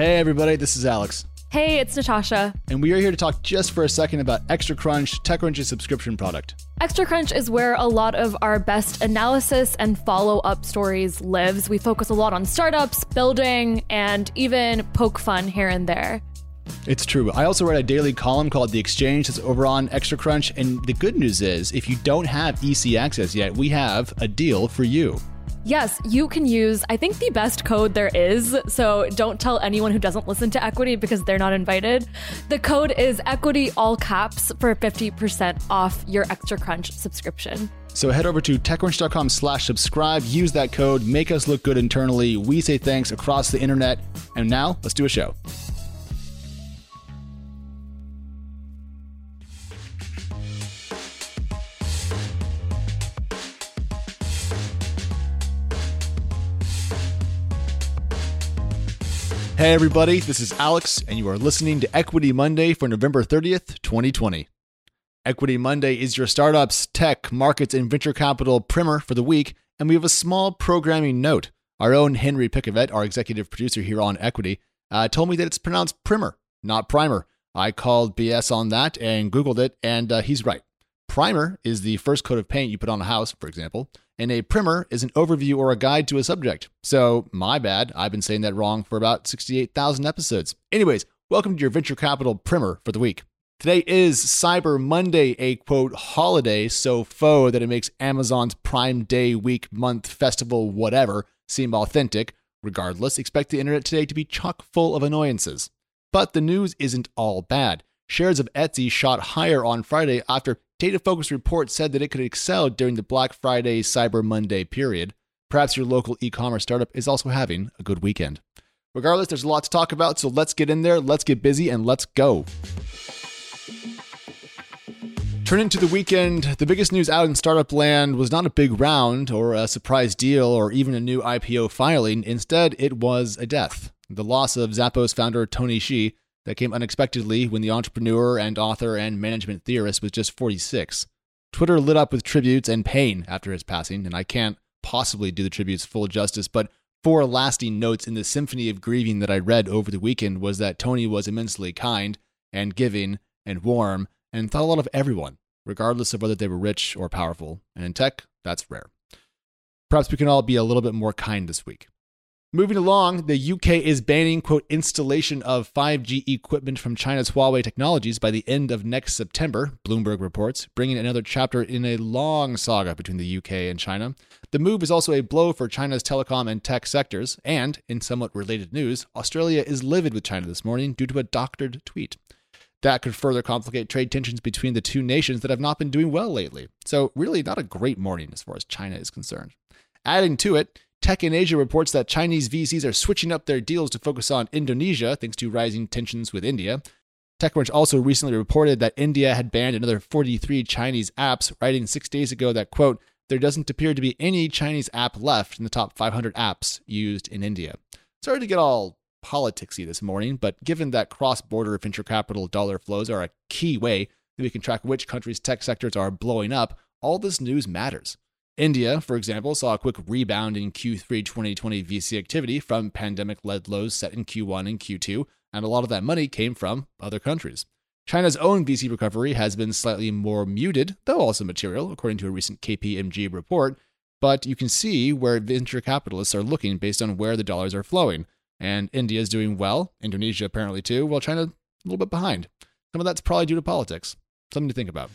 Hey, everybody, this is Alex. Hey, it's Natasha. And we are here to talk just for a second about Extra Crunch, TechCrunch's subscription product. Extra Crunch is where a lot of our best analysis and follow up stories lives. We focus a lot on startups, building, and even poke fun here and there. It's true. I also write a daily column called The Exchange that's over on Extra Crunch. And the good news is, if you don't have EC access yet, we have a deal for you. Yes, you can use, I think, the best code there is. So don't tell anyone who doesn't listen to Equity because they're not invited. The code is Equity all caps for 50% off your Extra Crunch subscription. So head over to techcrunch.com slash subscribe, use that code, make us look good internally. We say thanks across the internet. And now let's do a show. Hey, everybody, this is Alex, and you are listening to Equity Monday for November 30th, 2020. Equity Monday is your startups, tech, markets, and venture capital primer for the week, and we have a small programming note. Our own Henry Pickavet, our executive producer here on Equity, uh, told me that it's pronounced primer, not primer. I called BS on that and Googled it, and uh, he's right. Primer is the first coat of paint you put on a house, for example, and a primer is an overview or a guide to a subject. So, my bad, I've been saying that wrong for about 68,000 episodes. Anyways, welcome to your venture capital primer for the week. Today is Cyber Monday, a quote holiday so faux that it makes Amazon's Prime Day, week, month, festival, whatever seem authentic. Regardless, expect the internet today to be chock full of annoyances. But the news isn't all bad. Shares of Etsy shot higher on Friday after Data Focus Report said that it could excel during the Black Friday Cyber Monday period. Perhaps your local e commerce startup is also having a good weekend. Regardless, there's a lot to talk about, so let's get in there, let's get busy, and let's go. Turning to the weekend, the biggest news out in startup land was not a big round or a surprise deal or even a new IPO filing. Instead, it was a death. The loss of Zappos founder Tony Hsieh that came unexpectedly when the entrepreneur and author and management theorist was just 46. Twitter lit up with tributes and pain after his passing, and I can't possibly do the tributes full justice, but four lasting notes in the symphony of grieving that I read over the weekend was that Tony was immensely kind and giving and warm and thought a lot of everyone, regardless of whether they were rich or powerful. And in tech, that's rare. Perhaps we can all be a little bit more kind this week. Moving along, the UK is banning, quote, installation of 5G equipment from China's Huawei Technologies by the end of next September, Bloomberg reports, bringing another chapter in a long saga between the UK and China. The move is also a blow for China's telecom and tech sectors, and, in somewhat related news, Australia is livid with China this morning due to a doctored tweet. That could further complicate trade tensions between the two nations that have not been doing well lately. So, really, not a great morning as far as China is concerned. Adding to it, Tech in Asia reports that Chinese VCs are switching up their deals to focus on Indonesia thanks to rising tensions with India. TechCrunch also recently reported that India had banned another 43 Chinese apps, writing six days ago that, quote, there doesn't appear to be any Chinese app left in the top 500 apps used in India. Sorry to get all politicsy this morning, but given that cross-border venture capital dollar flows are a key way that we can track which countries' tech sectors are blowing up, all this news matters. India, for example, saw a quick rebound in Q3 2020 VC activity from pandemic led lows set in Q1 and Q2, and a lot of that money came from other countries. China's own VC recovery has been slightly more muted, though also material, according to a recent KPMG report. But you can see where venture capitalists are looking based on where the dollars are flowing. And India is doing well, Indonesia apparently too, while China a little bit behind. Some of that's probably due to politics. Something to think about.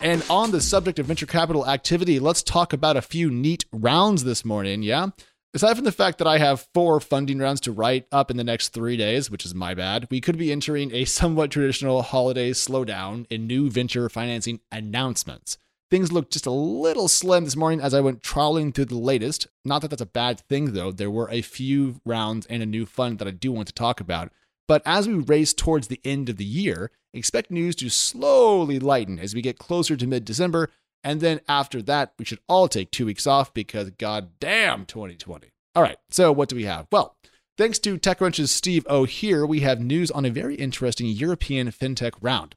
And on the subject of venture capital activity, let's talk about a few neat rounds this morning, yeah? Aside from the fact that I have four funding rounds to write up in the next three days, which is my bad, we could be entering a somewhat traditional holiday slowdown in new venture financing announcements. Things looked just a little slim this morning as I went trawling through the latest. Not that that's a bad thing, though. There were a few rounds and a new fund that I do want to talk about. But as we race towards the end of the year, expect news to slowly lighten as we get closer to mid December. And then after that, we should all take two weeks off because goddamn 2020. All right, so what do we have? Well, thanks to TechCrunch's Steve O'Hear, we have news on a very interesting European fintech round.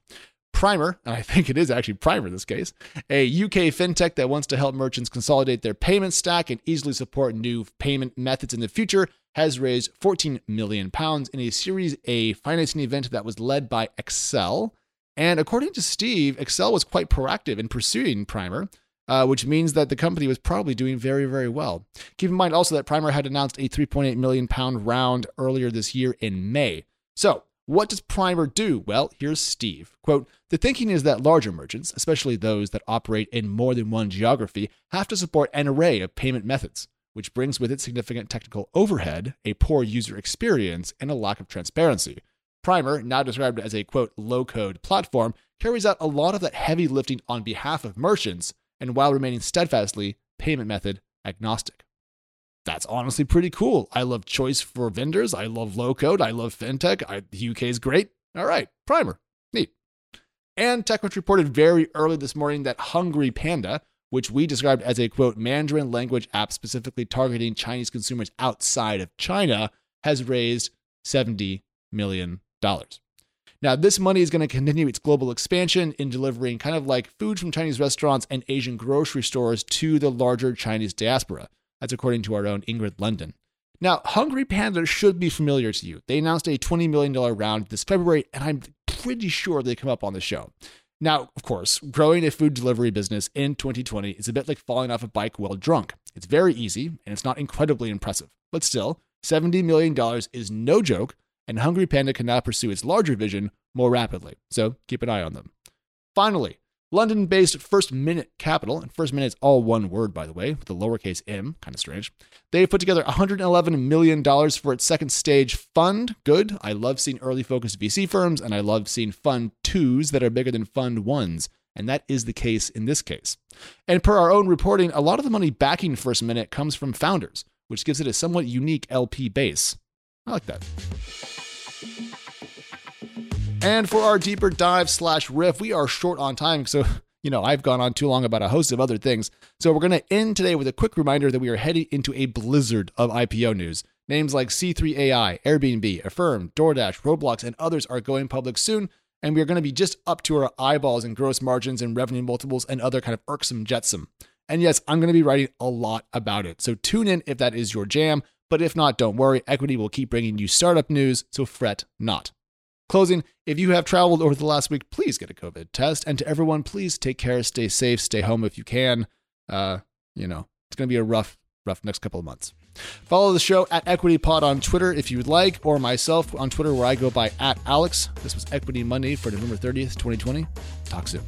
Primer, and I think it is actually Primer in this case, a UK fintech that wants to help merchants consolidate their payment stack and easily support new payment methods in the future, has raised 14 million pounds in a Series A financing event that was led by Accel. And according to Steve, Accel was quite proactive in pursuing Primer, uh, which means that the company was probably doing very, very well. Keep in mind also that Primer had announced a 3.8 million pound round earlier this year in May. So, what does Primer do? Well, here's Steve. Quote The thinking is that larger merchants, especially those that operate in more than one geography, have to support an array of payment methods, which brings with it significant technical overhead, a poor user experience, and a lack of transparency. Primer, now described as a quote low code platform, carries out a lot of that heavy lifting on behalf of merchants and while remaining steadfastly payment method agnostic. That's honestly pretty cool. I love choice for vendors. I love low code. I love fintech. I, the UK is great. All right, Primer. Neat. And TechCrunch reported very early this morning that Hungry Panda, which we described as a quote Mandarin language app specifically targeting Chinese consumers outside of China, has raised $70 million. Now, this money is going to continue its global expansion in delivering kind of like food from Chinese restaurants and Asian grocery stores to the larger Chinese diaspora. That's according to our own Ingrid Lunden. Now, Hungry Panda should be familiar to you. They announced a $20 million round this February, and I'm pretty sure they come up on the show. Now, of course, growing a food delivery business in 2020 is a bit like falling off a bike while drunk. It's very easy and it's not incredibly impressive. But still, $70 million is no joke, and Hungry Panda can now pursue its larger vision more rapidly. So keep an eye on them. Finally, London based First Minute Capital, and First Minute is all one word, by the way, with the lowercase m, kind of strange. They put together $111 million for its second stage fund. Good. I love seeing early focused VC firms, and I love seeing fund twos that are bigger than fund ones. And that is the case in this case. And per our own reporting, a lot of the money backing First Minute comes from founders, which gives it a somewhat unique LP base. I like that. And for our deeper dive slash riff, we are short on time. So, you know, I've gone on too long about a host of other things. So, we're going to end today with a quick reminder that we are heading into a blizzard of IPO news. Names like C3AI, Airbnb, Affirm, DoorDash, Roblox, and others are going public soon. And we are going to be just up to our eyeballs in gross margins and revenue multiples and other kind of irksome jetsam. And yes, I'm going to be writing a lot about it. So tune in if that is your jam. But if not, don't worry. Equity will keep bringing you startup news, so fret not. Closing, if you have traveled over the last week, please get a COVID test. And to everyone, please take care, stay safe, stay home if you can. Uh, you know, it's going to be a rough, rough next couple of months. Follow the show at Equity Pod on Twitter if you would like, or myself on Twitter where I go by at Alex. This was Equity Monday for November 30th, 2020. Talk soon.